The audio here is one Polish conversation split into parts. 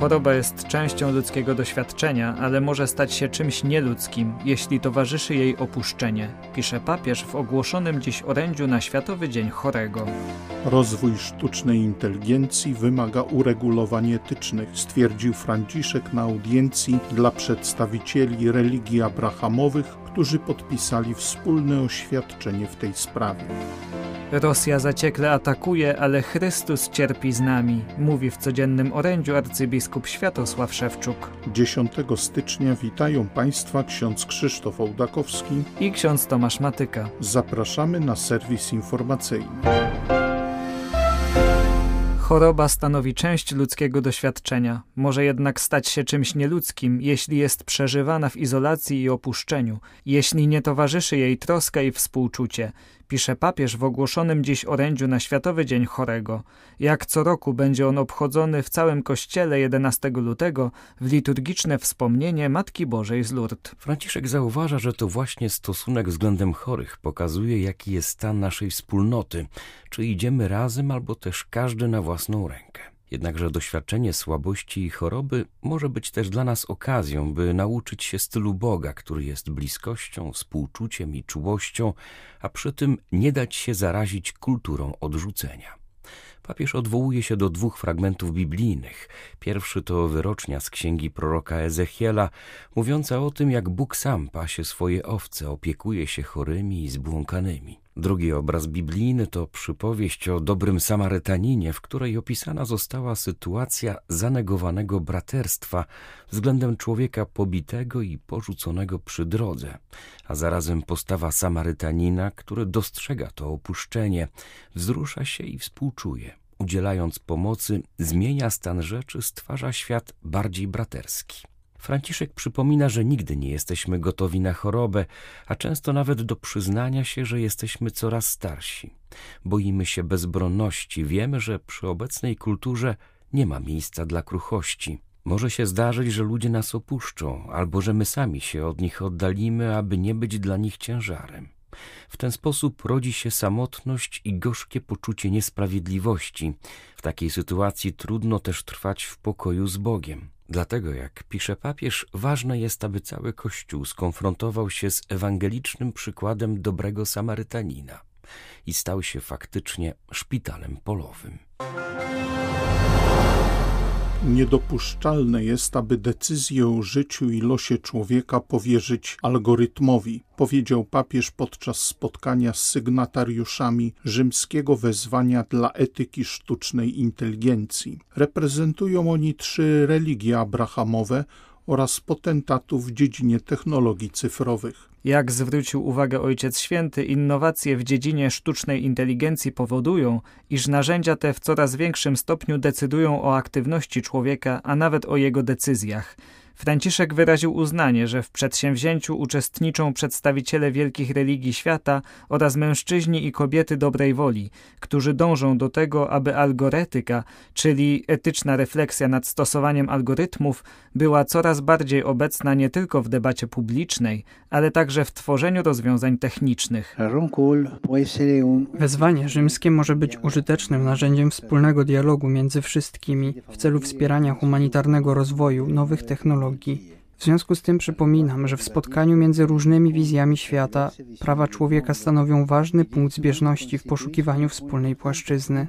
Choroba jest częścią ludzkiego doświadczenia, ale może stać się czymś nieludzkim, jeśli towarzyszy jej opuszczenie, pisze papież w ogłoszonym dziś orędziu na Światowy Dzień Chorego. Rozwój sztucznej inteligencji wymaga uregulowań etycznych, stwierdził Franciszek na audiencji dla przedstawicieli religii abrahamowych, którzy podpisali wspólne oświadczenie w tej sprawie. Rosja zaciekle atakuje, ale Chrystus cierpi z nami, mówi w codziennym orędziu arcybiskup Światosław Szewczuk. 10 stycznia witają Państwa ksiądz Krzysztof Ołdakowski i ksiądz Tomasz Matyka. Zapraszamy na serwis informacyjny. Choroba stanowi część ludzkiego doświadczenia, może jednak stać się czymś nieludzkim, jeśli jest przeżywana w izolacji i opuszczeniu, jeśli nie towarzyszy jej troska i współczucie, pisze papież w ogłoszonym dziś orędziu na Światowy Dzień Chorego. Jak co roku będzie on obchodzony w całym kościele 11 lutego w liturgiczne wspomnienie Matki Bożej z Lourdes. Franciszek zauważa, że to właśnie stosunek względem chorych pokazuje, jaki jest stan naszej wspólnoty, czy idziemy razem, albo też każdy na własną rękę. Jednakże doświadczenie słabości i choroby może być też dla nas okazją, by nauczyć się stylu Boga, który jest bliskością, współczuciem i czułością, a przy tym nie dać się zarazić kulturą odrzucenia. Papież odwołuje się do dwóch fragmentów biblijnych. Pierwszy to wyrocznia z księgi proroka Ezechiela, mówiąca o tym, jak Bóg sam pasie swoje owce, opiekuje się chorymi i zbłąkanymi. Drugi obraz biblijny to przypowieść o dobrym Samarytaninie, w której opisana została sytuacja zanegowanego braterstwa względem człowieka pobitego i porzuconego przy drodze, a zarazem postawa Samarytanina, który dostrzega to opuszczenie, wzrusza się i współczuje. Udzielając pomocy, zmienia stan rzeczy, stwarza świat bardziej braterski. Franciszek przypomina, że nigdy nie jesteśmy gotowi na chorobę, a często nawet do przyznania się, że jesteśmy coraz starsi. Boimy się bezbronności, wiemy, że przy obecnej kulturze nie ma miejsca dla kruchości. Może się zdarzyć, że ludzie nas opuszczą, albo że my sami się od nich oddalimy, aby nie być dla nich ciężarem. W ten sposób rodzi się samotność i gorzkie poczucie niesprawiedliwości. W takiej sytuacji trudno też trwać w pokoju z Bogiem. Dlatego, jak pisze papież, ważne jest, aby cały Kościół skonfrontował się z ewangelicznym przykładem dobrego Samarytanina i stał się faktycznie szpitalem polowym. Niedopuszczalne jest, aby decyzję o życiu i losie człowieka powierzyć algorytmowi, powiedział papież podczas spotkania z sygnatariuszami rzymskiego wezwania dla etyki sztucznej inteligencji. Reprezentują oni trzy religie abrahamowe oraz potentatów w dziedzinie technologii cyfrowych. Jak zwrócił uwagę Ojciec Święty, innowacje w dziedzinie sztucznej inteligencji powodują, iż narzędzia te w coraz większym stopniu decydują o aktywności człowieka, a nawet o jego decyzjach. Franciszek wyraził uznanie, że w przedsięwzięciu uczestniczą przedstawiciele wielkich religii świata oraz mężczyźni i kobiety dobrej woli, którzy dążą do tego, aby algoretyka, czyli etyczna refleksja nad stosowaniem algorytmów, była coraz bardziej obecna nie tylko w debacie publicznej, ale także w tworzeniu rozwiązań technicznych. Wezwanie rzymskie może być użytecznym narzędziem wspólnego dialogu między wszystkimi w celu wspierania humanitarnego rozwoju nowych technologii. W związku z tym przypominam, że w spotkaniu między różnymi wizjami świata prawa człowieka stanowią ważny punkt zbieżności w poszukiwaniu wspólnej płaszczyzny.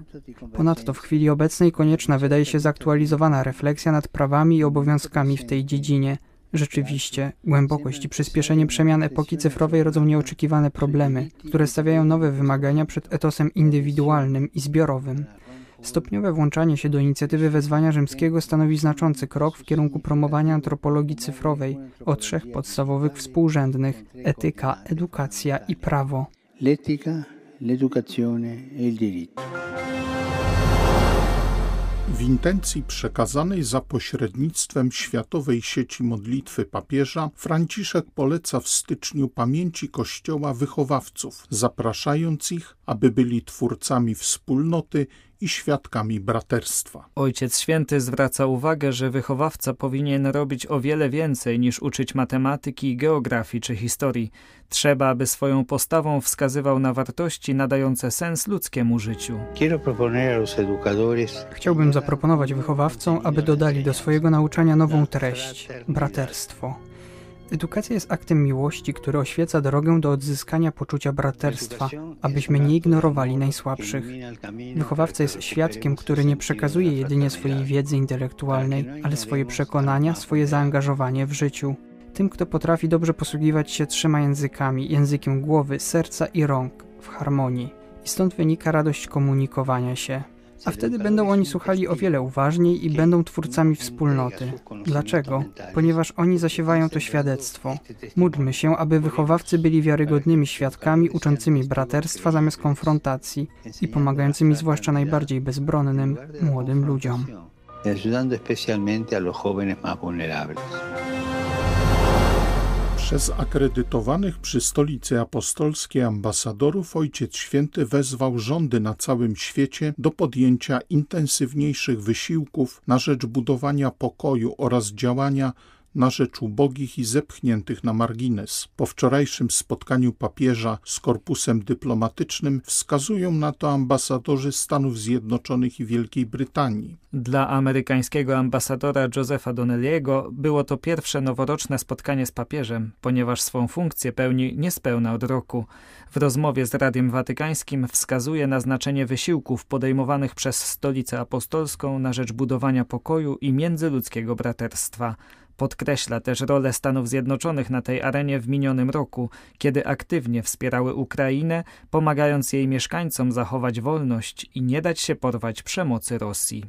Ponadto w chwili obecnej konieczna wydaje się zaktualizowana refleksja nad prawami i obowiązkami w tej dziedzinie. Rzeczywiście, głębokość i przyspieszenie przemian epoki cyfrowej rodzą nieoczekiwane problemy, które stawiają nowe wymagania przed etosem indywidualnym i zbiorowym. Stopniowe włączanie się do inicjatywy wezwania rzymskiego stanowi znaczący krok w kierunku promowania antropologii cyfrowej o trzech podstawowych współrzędnych etyka, edukacja i prawo. L'etica, l'educazione e il diritto. W intencji przekazanej za pośrednictwem Światowej Sieci Modlitwy Papieża, Franciszek poleca w styczniu pamięci Kościoła wychowawców, zapraszając ich, aby byli twórcami wspólnoty i świadkami braterstwa. Ojciec Święty zwraca uwagę, że wychowawca powinien robić o wiele więcej niż uczyć matematyki, geografii czy historii. Trzeba, aby swoją postawą wskazywał na wartości nadające sens ludzkiemu życiu. Chciałbym zaproponować wychowawcom, aby dodali do swojego nauczania nową treść braterstwo. Edukacja jest aktem miłości, który oświeca drogę do odzyskania poczucia braterstwa, abyśmy nie ignorowali najsłabszych. Wychowawca jest świadkiem, który nie przekazuje jedynie swojej wiedzy intelektualnej, ale swoje przekonania, swoje zaangażowanie w życiu. Tym, kto potrafi dobrze posługiwać się trzema językami językiem głowy, serca i rąk w harmonii. I stąd wynika radość komunikowania się. A wtedy będą oni słuchali o wiele uważniej i będą twórcami wspólnoty. Dlaczego? Ponieważ oni zasiewają to świadectwo. Módlmy się, aby wychowawcy byli wiarygodnymi świadkami uczącymi braterstwa zamiast konfrontacji i pomagającymi zwłaszcza najbardziej bezbronnym młodym ludziom. ayudando especialmente a los jóvenes más vulnerables. Przez akredytowanych przy Stolicy Apostolskiej ambasadorów Ojciec Święty wezwał rządy na całym świecie do podjęcia intensywniejszych wysiłków na rzecz budowania pokoju oraz działania na rzecz ubogich i zepchniętych na margines. Po wczorajszym spotkaniu papieża z korpusem dyplomatycznym wskazują na to ambasadorzy Stanów Zjednoczonych i Wielkiej Brytanii. Dla amerykańskiego ambasadora Josepha Donnelly'ego było to pierwsze noworoczne spotkanie z papieżem, ponieważ swą funkcję pełni niespełna od roku. W rozmowie z Radiem Watykańskim wskazuje na znaczenie wysiłków podejmowanych przez Stolicę Apostolską na rzecz budowania pokoju i międzyludzkiego braterstwa. Podkreśla też rolę Stanów Zjednoczonych na tej arenie w minionym roku, kiedy aktywnie wspierały Ukrainę, pomagając jej mieszkańcom zachować wolność i nie dać się porwać przemocy Rosji.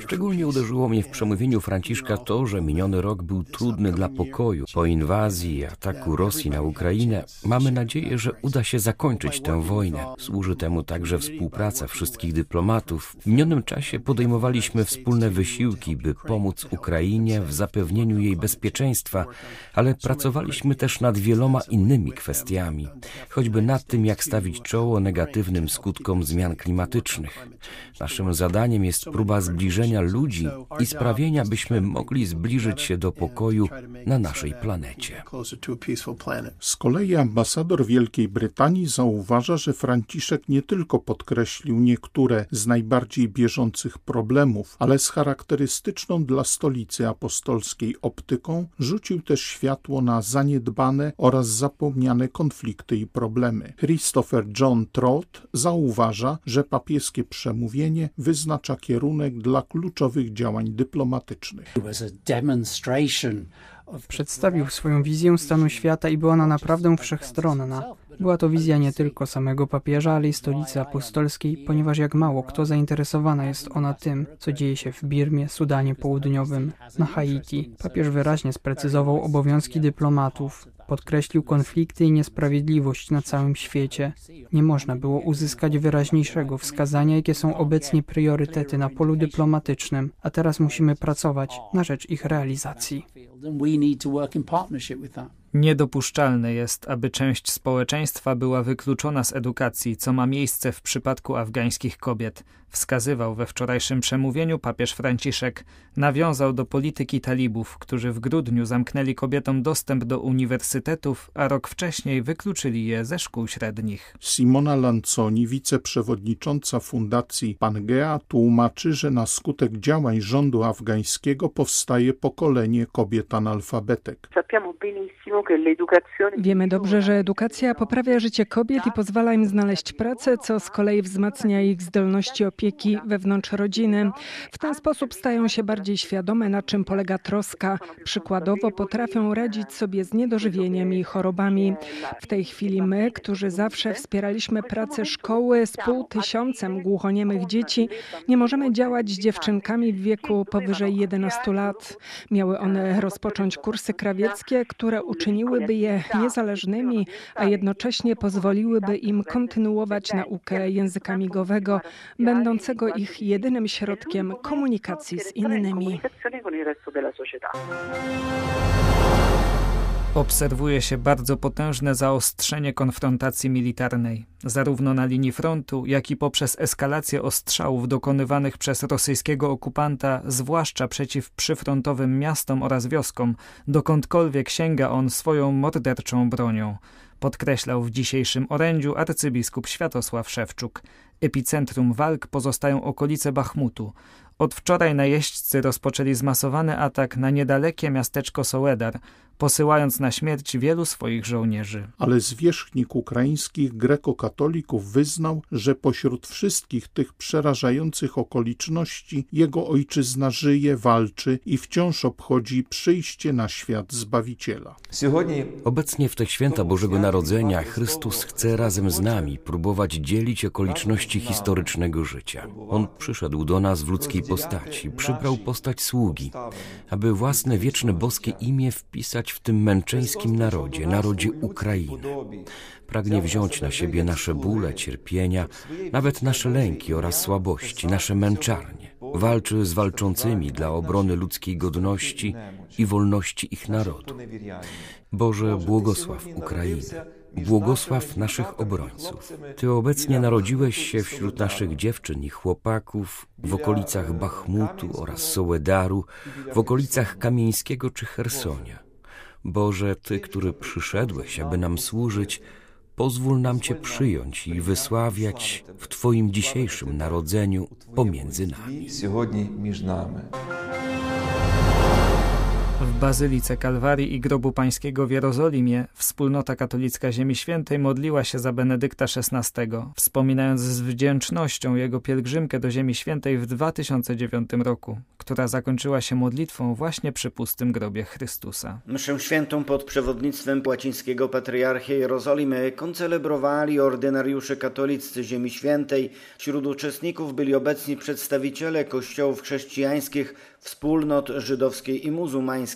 Szczególnie uderzyło mnie w przemówieniu Franciszka to, że miniony rok był trudny dla pokoju. Po inwazji i ataku Rosji na Ukrainę mamy nadzieję, że uda się zakończyć tę wojnę. Służy temu także współpraca wszystkich dyplomatów. W minionym czasie podejmowaliśmy wspólne wysiłki, by pomóc Ukrainie w zapewnieniu jej bezpieczeństwa, ale pracowaliśmy też nad wieloma innymi kwestiami, choćby nad tym, jak stawić czoło negatywnym skutkom zmian klimatycznych. Naszym zadaniem jest próba zbliżenia ludzi i sprawienia, byśmy mogli zbliżyć się do pokoju na naszej planecie. Z kolei ambasador Wielkiej Brytanii zauważa, że Franciszek nie tylko podkreślił niektóre z najbardziej bieżących problemów, ale z charakterystyczną dla stolicy apostolskiej optyką rzucił też światło na zaniedbane oraz zapomniane konflikty i problemy. Christopher John Trott zauważa, że papieskie przemówienie wyznacza kierunek dla kluczowych działań dyplomatycznych. Przedstawił swoją wizję stanu świata i była ona naprawdę wszechstronna. Była to wizja nie tylko samego papieża, ale i stolicy apostolskiej, ponieważ jak mało kto zainteresowana jest ona tym, co dzieje się w Birmie, Sudanie Południowym, na Haiti. Papież wyraźnie sprecyzował obowiązki dyplomatów. Podkreślił konflikty i niesprawiedliwość na całym świecie. Nie można było uzyskać wyraźniejszego wskazania, jakie są obecnie priorytety na polu dyplomatycznym, a teraz musimy pracować na rzecz ich realizacji. Niedopuszczalne jest, aby część społeczeństwa była wykluczona z edukacji, co ma miejsce w przypadku afgańskich kobiet. Wskazywał we wczorajszym przemówieniu papież Franciszek. Nawiązał do polityki talibów, którzy w grudniu zamknęli kobietom dostęp do uniwersytetów, a rok wcześniej wykluczyli je ze szkół średnich. Simona Lanconi, wiceprzewodnicząca Fundacji Pangea, tłumaczy, że na skutek działań rządu afgańskiego powstaje pokolenie kobiet analfabetek. Wiemy dobrze, że edukacja poprawia życie kobiet i pozwala im znaleźć pracę, co z kolei wzmacnia ich zdolności opieki wewnątrz rodziny. W ten sposób stają się bardziej świadome, na czym polega troska. Przykładowo potrafią radzić sobie z niedożywieniem i chorobami. W tej chwili my, którzy zawsze wspieraliśmy pracę szkoły z pół tysiącem głuchoniemych dzieci, nie możemy działać z dziewczynkami w wieku powyżej 11 lat. Miały one rozpocząć kursy krawieckie, które uczyniłyby je niezależnymi, a jednocześnie pozwoliłyby im kontynuować naukę języka migowego, będącego ich jedynym środkiem komunikacji z innymi. Obserwuje się bardzo potężne zaostrzenie konfrontacji militarnej, zarówno na linii frontu, jak i poprzez eskalację ostrzałów dokonywanych przez rosyjskiego okupanta, zwłaszcza przeciw przyfrontowym miastom oraz wioskom, dokądkolwiek sięga on swoją morderczą bronią podkreślał w dzisiejszym orędziu arcybiskup Światosław Szewczuk. Epicentrum walk pozostają okolice Bachmutu. Od wczoraj najeźdźcy rozpoczęli zmasowany atak na niedalekie miasteczko Soledar, posyłając na śmierć wielu swoich żołnierzy. Ale zwierzchnik ukraińskich grekokatolików wyznał, że pośród wszystkich tych przerażających okoliczności jego ojczyzna żyje, walczy i wciąż obchodzi przyjście na świat Zbawiciela. Obecnie w te święta Bożego Narodzenia Chrystus chce razem z nami próbować dzielić okoliczności historycznego życia. On przyszedł do nas w ludzkiej postaci, przybrał postać sługi, aby własne wieczne boskie imię wpisać w tym męczeńskim narodzie, narodzie Ukrainy. Pragnie wziąć na siebie nasze bóle, cierpienia, nawet nasze lęki oraz słabości, nasze męczarnie. Walczy z walczącymi dla obrony ludzkiej godności i wolności ich narodu. Boże, błogosław Ukrainę. Błogosław naszych obrońców. Ty obecnie narodziłeś się wśród naszych dziewczyn i chłopaków w okolicach Bachmutu oraz Sołedaru, w okolicach Kamieńskiego czy Hersonia. Boże, Ty, który przyszedłeś, aby nam służyć, pozwól nam Cię przyjąć i wysławiać w Twoim dzisiejszym narodzeniu pomiędzy nami. W Bazylice Kalwarii i Grobu Pańskiego w Jerozolimie wspólnota katolicka Ziemi Świętej modliła się za Benedykta XVI, wspominając z wdzięcznością jego pielgrzymkę do Ziemi Świętej w 2009 roku, która zakończyła się modlitwą właśnie przy pustym grobie Chrystusa. Mszę świętą pod przewodnictwem łacińskiego patriarchy Jerozolimy koncelebrowali ordynariusze katoliccy Ziemi Świętej. Wśród uczestników byli obecni przedstawiciele kościołów chrześcijańskich, wspólnot żydowskiej i muzułmańskiej.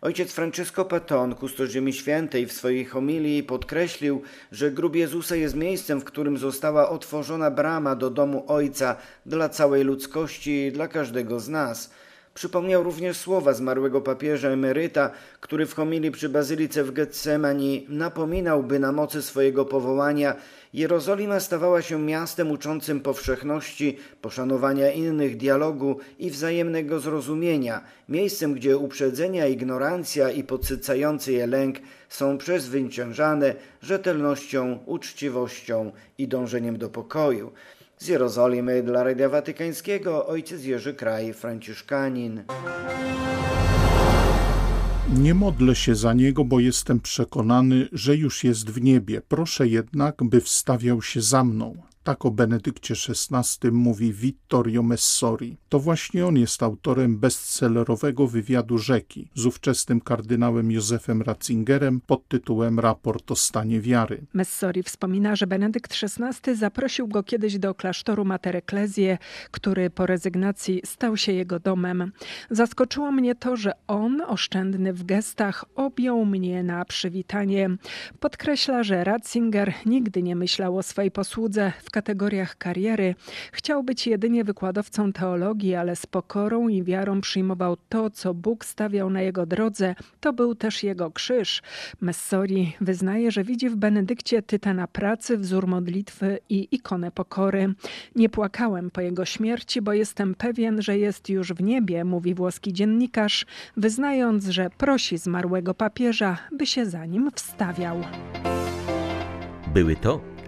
Ojciec Francesco Paton, kustosz Ziemi Świętej, w swojej homilii podkreślił, że grób Jezusa jest miejscem, w którym została otworzona brama do domu Ojca dla całej ludzkości dla każdego z nas. Przypomniał również słowa zmarłego papieża emeryta, który w homilii przy bazylice w Getsemani napominał, by na mocy swojego powołania Jerozolima stawała się miastem uczącym powszechności, poszanowania innych, dialogu i wzajemnego zrozumienia, miejscem, gdzie uprzedzenia, ignorancja i podsycający je lęk są przezwyciężane rzetelnością, uczciwością i dążeniem do pokoju. Z Jerozolimy dla Radia Watykańskiego ojciec Jerzy Kraj, franciszkanin. Nie modlę się za niego, bo jestem przekonany, że już jest w niebie. Proszę jednak, by wstawiał się za mną. Tak o Benedykcie XVI mówi Vittorio Messori. To właśnie on jest autorem bestsellerowego wywiadu Rzeki z ówczesnym kardynałem Józefem Ratzingerem pod tytułem Raport o stanie wiary. Messori wspomina, że Benedykt XVI zaprosił go kiedyś do klasztoru Mater Ecclesiae, który po rezygnacji stał się jego domem. Zaskoczyło mnie to, że on, oszczędny w gestach, objął mnie na przywitanie. Podkreśla, że Ratzinger nigdy nie myślał o swojej posłudze w kategoriach kariery. Chciał być jedynie wykładowcą teologii, ale z pokorą i wiarą przyjmował to, co Bóg stawiał na jego drodze. To był też jego krzyż. Messori wyznaje, że widzi w Benedykcie tytana pracy, wzór modlitwy i ikonę pokory. Nie płakałem po jego śmierci, bo jestem pewien, że jest już w niebie, mówi włoski dziennikarz, wyznając, że prosi zmarłego papieża, by się za nim wstawiał. Były to